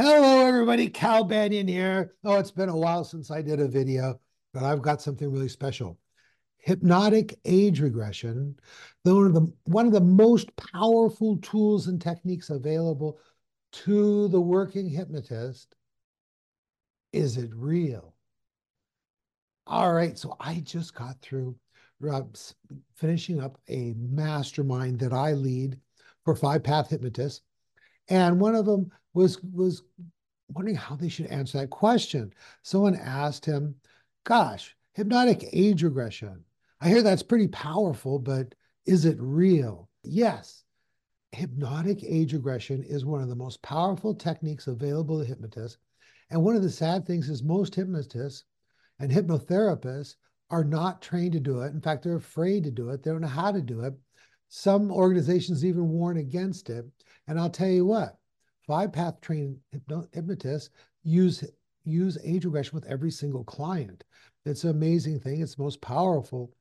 Hello, everybody. Cal Banyan here. Oh, it's been a while since I did a video, but I've got something really special. Hypnotic age regression, one of the one of the most powerful tools and techniques available to the working hypnotist. Is it real? All right, so I just got through uh, finishing up a mastermind that I lead for 5-PATH hypnotists. And one of them was was wondering how they should answer that question. Someone asked him, "Gosh, hypnotic age regression. I hear that's pretty powerful, but is it real?" Yes. Hypnotic age regression is one of the most powerful techniques available to hypnotists. And one of the sad things is most hypnotists and hypnotherapists are not trained to do it. In fact, they're afraid to do it. They don't know how to do it. Some organizations even warn against it. And I'll tell you what, 5-PATH trained hypnotists use use age regression with every single client. It's an amazing thing. It's the most powerful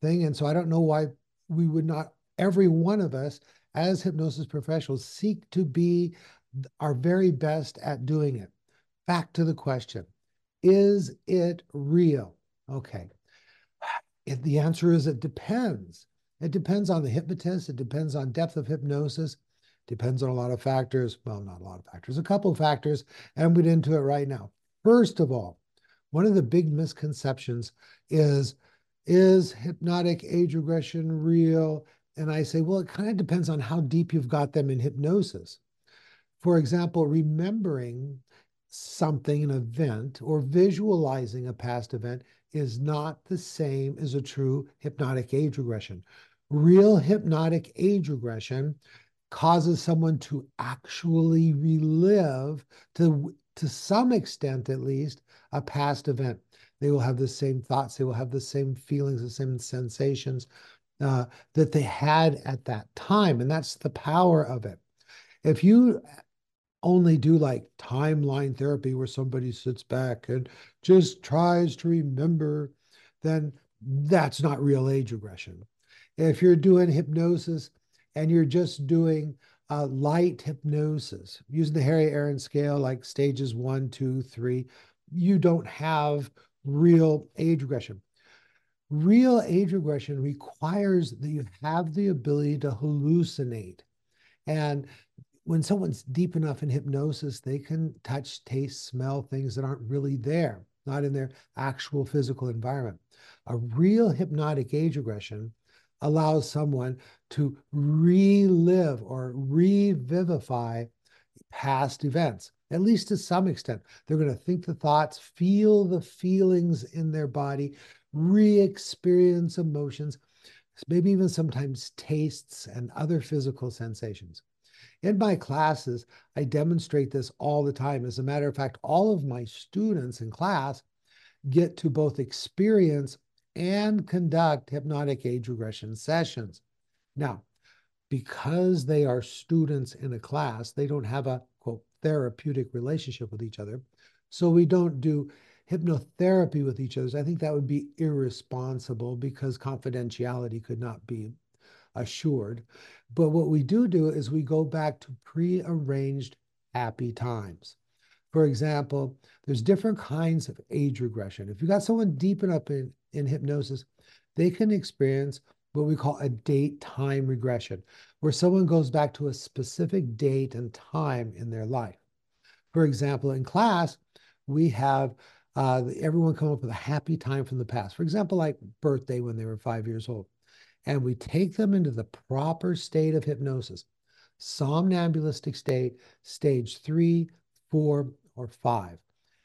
thing. And so I don't know why we would not, every one of us as hypnosis professionals, seek to be our very best at doing it. Back to the question Is it real? Okay. If the answer is it depends. It depends on the hypnotist, it depends on depth of hypnosis, Depends on a lot of factors. Well, not a lot of factors, a couple of factors, and we'll get into it right now. First of all, one of the big misconceptions is is hypnotic age regression real? And I say, well, it kind of depends on how deep you've got them in hypnosis. For example, remembering something, an event, or visualizing a past event is not the same as a true hypnotic age regression. Real hypnotic age regression causes someone to actually relive to to some extent at least a past event. They will have the same thoughts they will have the same feelings the same sensations uh, that they had at that time and that's the power of it. If you only do like timeline therapy where somebody sits back and just tries to remember then that's not real age regression if you're doing hypnosis and you're just doing uh, light hypnosis using the Harry Arons scale, like stages one, two, three, you don't have real age regression. Real age regression requires that you have the ability to hallucinate. And when someone's deep enough in hypnosis, they can touch, taste, smell things that aren't really there, not in their actual physical environment. A real hypnotic age regression allows someone to relive or revivify past events, at least to some extent. They're going to think the thoughts, feel the feelings in their body, re experience emotions, maybe even sometimes tastes and other physical sensations. In my classes, I demonstrate this all the time. As a matter of fact, all of my students in class get to both experience and conduct hypnotic age regression sessions. Now, because they are students in a class, they don't have a quote therapeutic relationship with each other. So we don't do hypnotherapy with each other. I think that would be irresponsible because confidentiality could not be assured. But what we do do is we go back to pre-arranged happy times. For example, there's different kinds of age regression. If you got someone deep enough in, in hypnosis, they can experience what we call a date time regression, where someone goes back to a specific date and time in their life. For example, in class, we have uh, everyone come up with a happy time from the past. For example, like birthday when they were five years old. And we take them into the proper state of hypnosis, somnambulistic state, stage three, four, or five.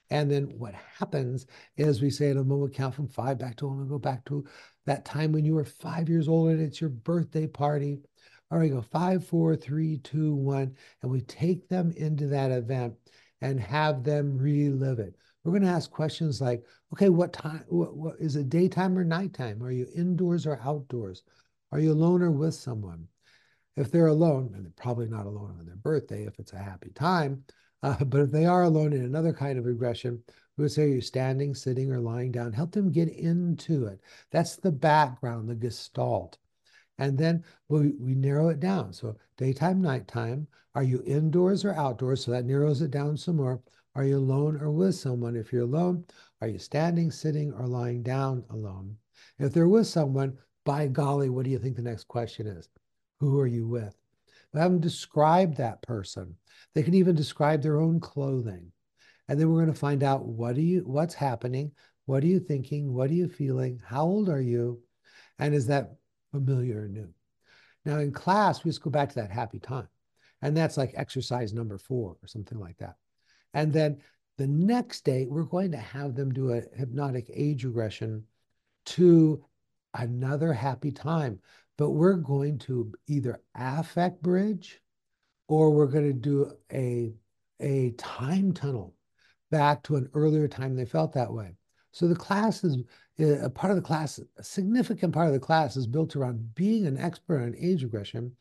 And then what happens is we say in a moment count from five back to one, go back to that time when you were five years old and it's your birthday party. All right, go five, four, three, two, one. And we take them into that event and have them relive it. We're going to ask questions like, okay, what time, what, what is it daytime or nighttime? Are you indoors or outdoors? Are you alone or with someone? If they're alone, and they're probably not alone on their birthday if it's a happy time, uh, but if they are alone in another kind of regression, we would say you're standing, sitting, or lying down. Help them get into it. That's the background, the gestalt. And then we, we narrow it down. So daytime, nighttime. Are you indoors or outdoors? So that narrows it down some more. Are you alone or with someone? If you're alone, are you standing, sitting, or lying down alone? If they're with someone, by golly, what do you think the next question is? Who are you with? Have them describe that person. They can even describe their own clothing. And then we're going to find out what do you, what's happening, what are you thinking, what are you feeling, how old are you, and is that familiar or new? Now in class, we just go back to that happy time. And that's like exercise number four or something like that. And then the next day, we're going to have them do a hypnotic age regression to another happy time. But we're going to either affect bridge or we're going to do a, a time tunnel back to an earlier time they felt that way. So the class is uh, a part of the class, a significant part of the class is built around being an expert on age regression,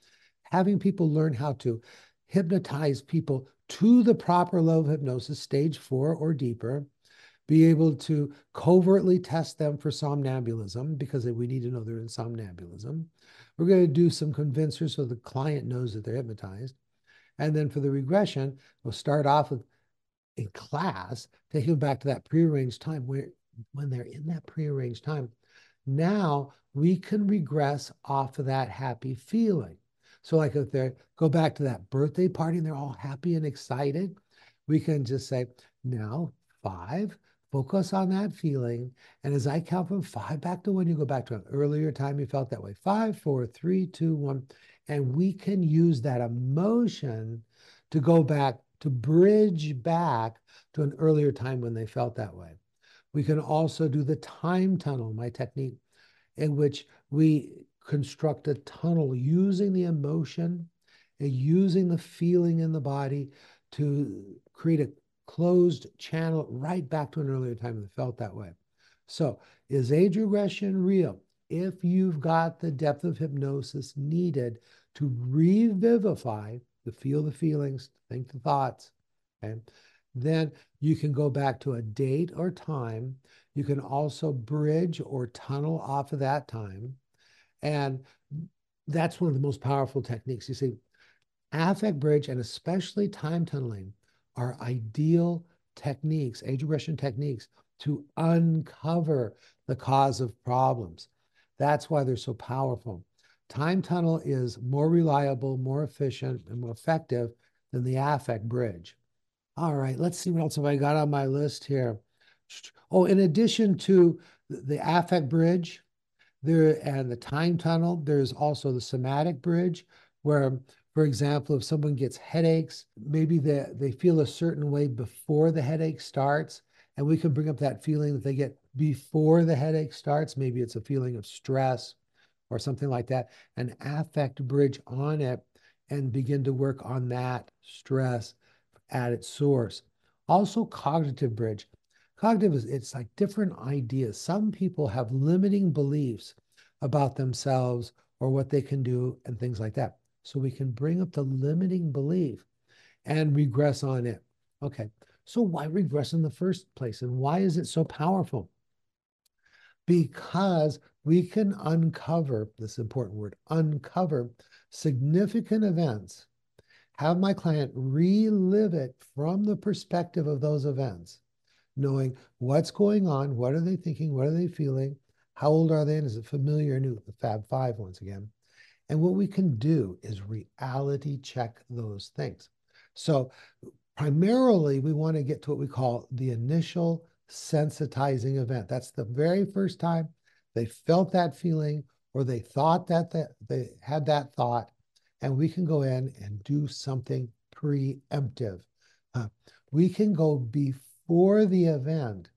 having people learn how to hypnotize people to the proper level of hypnosis, stage four or deeper, be able to covertly test them for somnambulism because we need to know they're in somnambulism. We're going to do some convincers so the client knows that they're hypnotized. And then for the regression, we'll start off with in class, taking them back to that prearranged time where when they're in that prearranged time, now we can regress off of that happy feeling. So, like if they go back to that birthday party and they're all happy and excited, we can just say, now five, focus on that feeling. And as I count from five back to one, you go back to an earlier time you felt that way. Five, four, three, two, one. And we can use that emotion to go back, to bridge back to an earlier time when they felt that way. We can also do the time tunnel, my technique, in which we construct a tunnel using the emotion and using the feeling in the body to create a closed channel right back to an earlier time that felt that way. So, is age regression real? If you've got the depth of hypnosis needed to revivify, to feel the feelings, think the thoughts, okay, then you can go back to a date or time. You can also bridge or tunnel off of that time. And that's one of the most powerful techniques. You see, affect bridge and especially time tunneling are ideal techniques, age regression techniques, to uncover the cause of problems. That's why they're so powerful. Time tunnel is more reliable, more efficient, and more effective than the affect bridge. All right, let's see what else have I got on my list here. Oh, in addition to the affect bridge there and the time tunnel, there's also the somatic bridge where, for example, if someone gets headaches, maybe they, they feel a certain way before the headache starts, and we can bring up that feeling that they get before the headache starts. Maybe it's a feeling of stress or something like that, an affect bridge on it and begin to work on that stress at its source. Also, cognitive bridge. Cognitive is it's like different ideas. Some people have limiting beliefs about themselves or what they can do and things like that. So we can bring up the limiting belief and regress on it. Okay. So why regress in the first place? And why is it so powerful? Because we can uncover this important word, uncover significant events have my client relive it from the perspective of those events, knowing what's going on, what are they thinking, what are they feeling, how old are they, and is it familiar or new? The Fab Five once again. And what we can do is reality check those things. So primarily, we want to get to what we call the initial sensitizing event. That's the very first time they felt that feeling or they thought that, that they had that thought and we can go in and do something preemptive. Uh, we can go before the event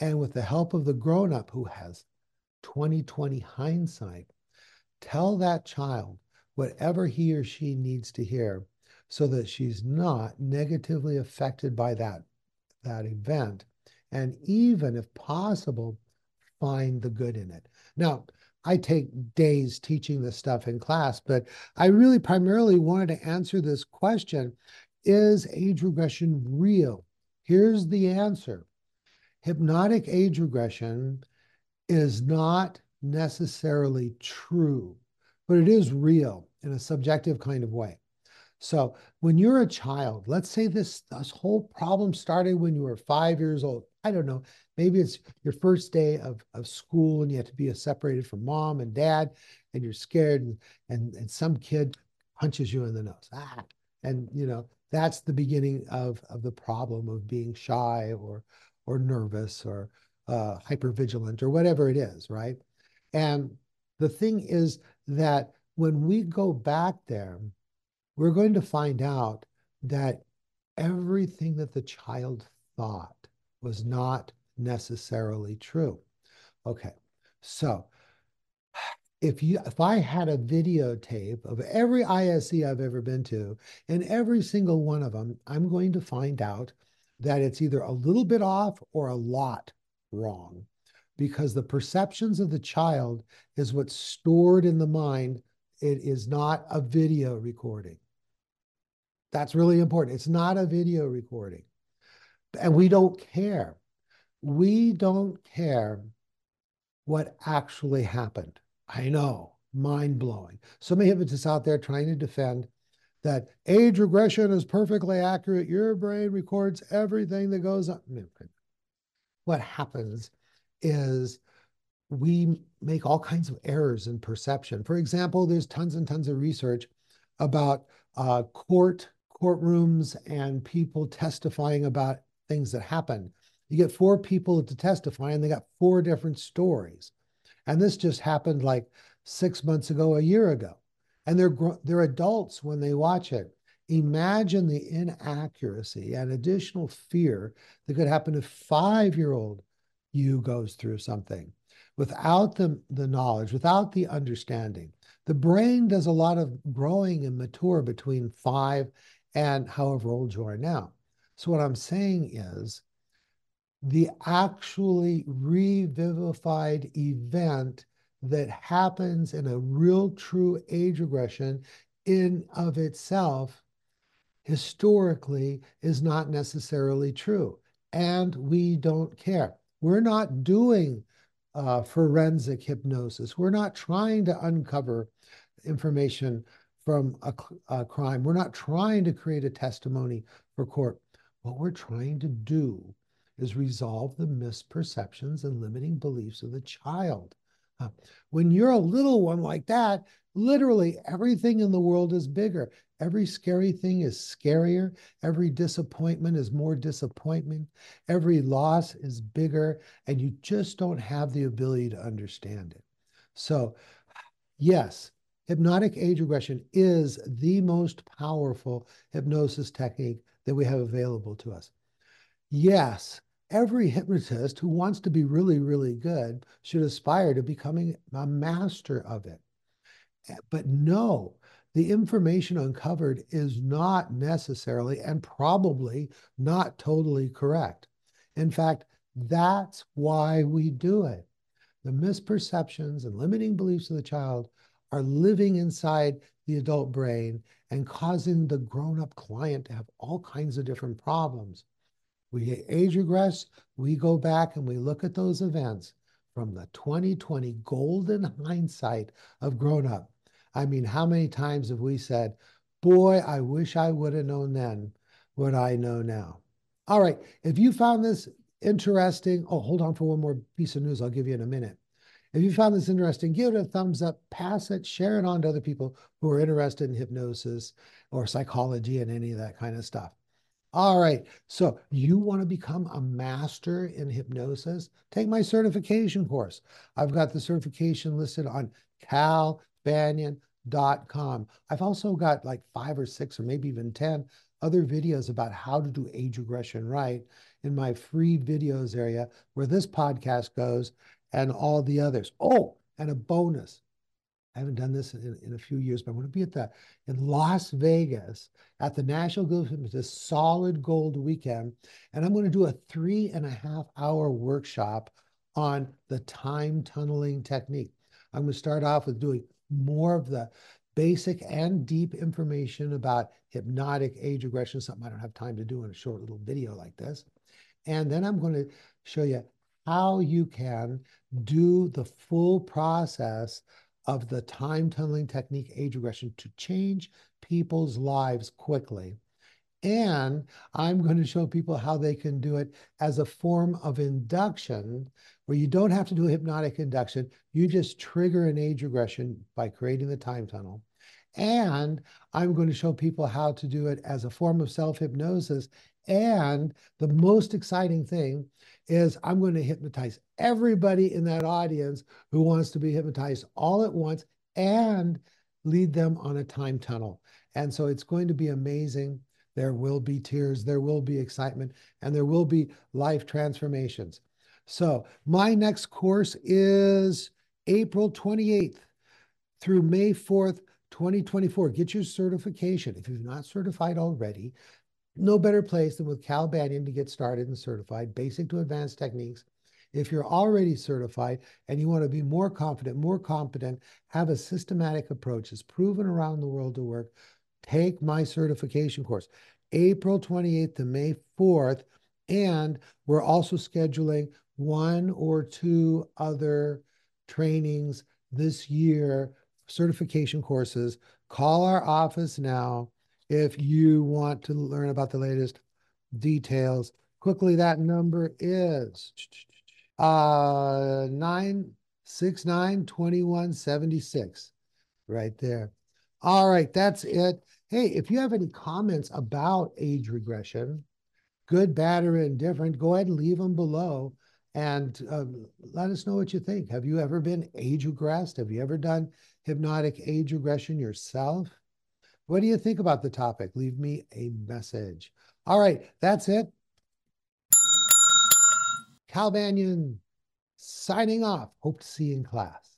and with the help of the grown up who has 2020 hindsight, tell that child whatever he or she needs to hear so that she's not negatively affected by that, that event. And even if possible, find the good in it. Now, I take days teaching this stuff in class, but I really primarily wanted to answer this question Is age regression real? Here's the answer hypnotic age regression is not necessarily true. but it is real in a subjective kind of way. So when you're a child, let's say this, this whole problem started when you were five years old. I don't know. Maybe it's your first day of, of school and you have to be separated from mom and dad and you're scared and, and, and some kid punches you in the nose. Ah, and you know, that's the beginning of, of the problem of being shy or, or nervous or uh, hypervigilant or whatever it is, right? And the thing is that when we go back there, we're going to find out that everything that the child thought was not necessarily true. Okay, so if you if I had a videotape of every ISE I've ever been to, and every single one of them, I'm going to find out that it's either a little bit off or a lot wrong because the perceptions of the child is what's stored in the mind. It is not a video recording. That's really important. It's not a video recording. And we don't care. We don't care what actually happened. I know, mind blowing. So many hypnotists out there trying to defend that age regression is perfectly accurate. Your brain records everything that goes on. What happens is we make all kinds of errors in perception. For example, there's tons and tons of research about uh, court courtrooms and people testifying about things that happened. You get four people to testify, and they got four different stories. And this just happened like six months ago, a year ago. And they're they're adults when they watch it. Imagine the inaccuracy and additional fear that could happen to five-year-old you goes through something without the, the knowledge, without the understanding. The brain does a lot of growing and mature between five and however old you are now. So what I'm saying is the actually revivified event that happens in a real true age regression in of itself historically is not necessarily true and we don't care we're not doing uh, forensic hypnosis we're not trying to uncover information from a, a crime. We're not trying to create a testimony for court. What we're trying to do is resolve the misperceptions and limiting beliefs of the child. When you're a little one like that, literally everything in the world is bigger. Every scary thing is scarier. Every disappointment is more disappointment. Every loss is bigger, and you just don't have the ability to understand it. So, yes, hypnotic age regression is the most powerful hypnosis technique that we have available to us. Yes, every hypnotist who wants to be really, really good should aspire to becoming a master of it. Eh, but no, the information uncovered is not necessarily and probably not totally correct. In fact, that's why we do it. The misperceptions and limiting beliefs of the child are living inside the adult brain and causing the grown up client to have all kinds of different problems. We age regress, we go back and we look at those events from the 2020 golden hindsight of grown up. I mean, how many times have we said, Boy, I wish I would have known then what I know now? All right, if you found this interesting, oh, hold on for one more piece of news I'll give you in a minute. If you found this interesting, give it a thumbs up, pass it, share it on to other people who are interested in hypnosis or psychology and any of that kind of stuff. All right. So you want to become a master in hypnosis? Take my certification course. I've got the certification listed on calbanyan.com. I've also got like five or six or maybe even 10 other videos about how to do age regression right in my free videos area where this podcast goes and all the others. Oh, and a bonus. I haven't done this in, in a few years, but I'm going to be at that in Las Vegas at the National Guild of Solid Gold Weekend. And I'm going to do a three and a half hour workshop on the time tunneling technique. I'm going to start off with doing more of the basic and deep information about hypnotic age regression, something I don't have time to do in a short little video like this. And then I'm going to show you how you can do the full process of the time tunneling technique age regression to change people's lives quickly. And I'm going to show people how they can do it as a form of induction where you don't have to do a hypnotic induction. You just trigger an age regression by creating the time tunnel. And I'm going to show people how to do it as a form of self hypnosis. And the most exciting thing is I'm going to hypnotize everybody in that audience who wants to be hypnotized all at once and lead them on a time tunnel. And so it's going to be amazing. There will be tears, there will be excitement, and there will be life transformations. So, my next course is April 28th through May 4th, 2024. Get your certification. If you're not certified already, no better place than with Cal Banyan to get started and certified, basic to advanced techniques. If you're already certified and you want to be more confident, more competent, have a systematic approach that's proven around the world to work, take my certification course. April 28th to May 4th. And we're also scheduling one or two other trainings this year, certification courses. Call our office now if you want to learn about the latest details. Quickly, that number is uh, 969 2176 right there. All right, that's it. Hey, if you have any comments about age regression, good, bad, or indifferent, go ahead and leave them below and um, let us know what you think. Have you ever been age regressed? Have you ever done hypnotic age regression yourself? What do you think about the topic? Leave me a message. All right, that's it. Cal Banyan signing off. Hope to see you in class.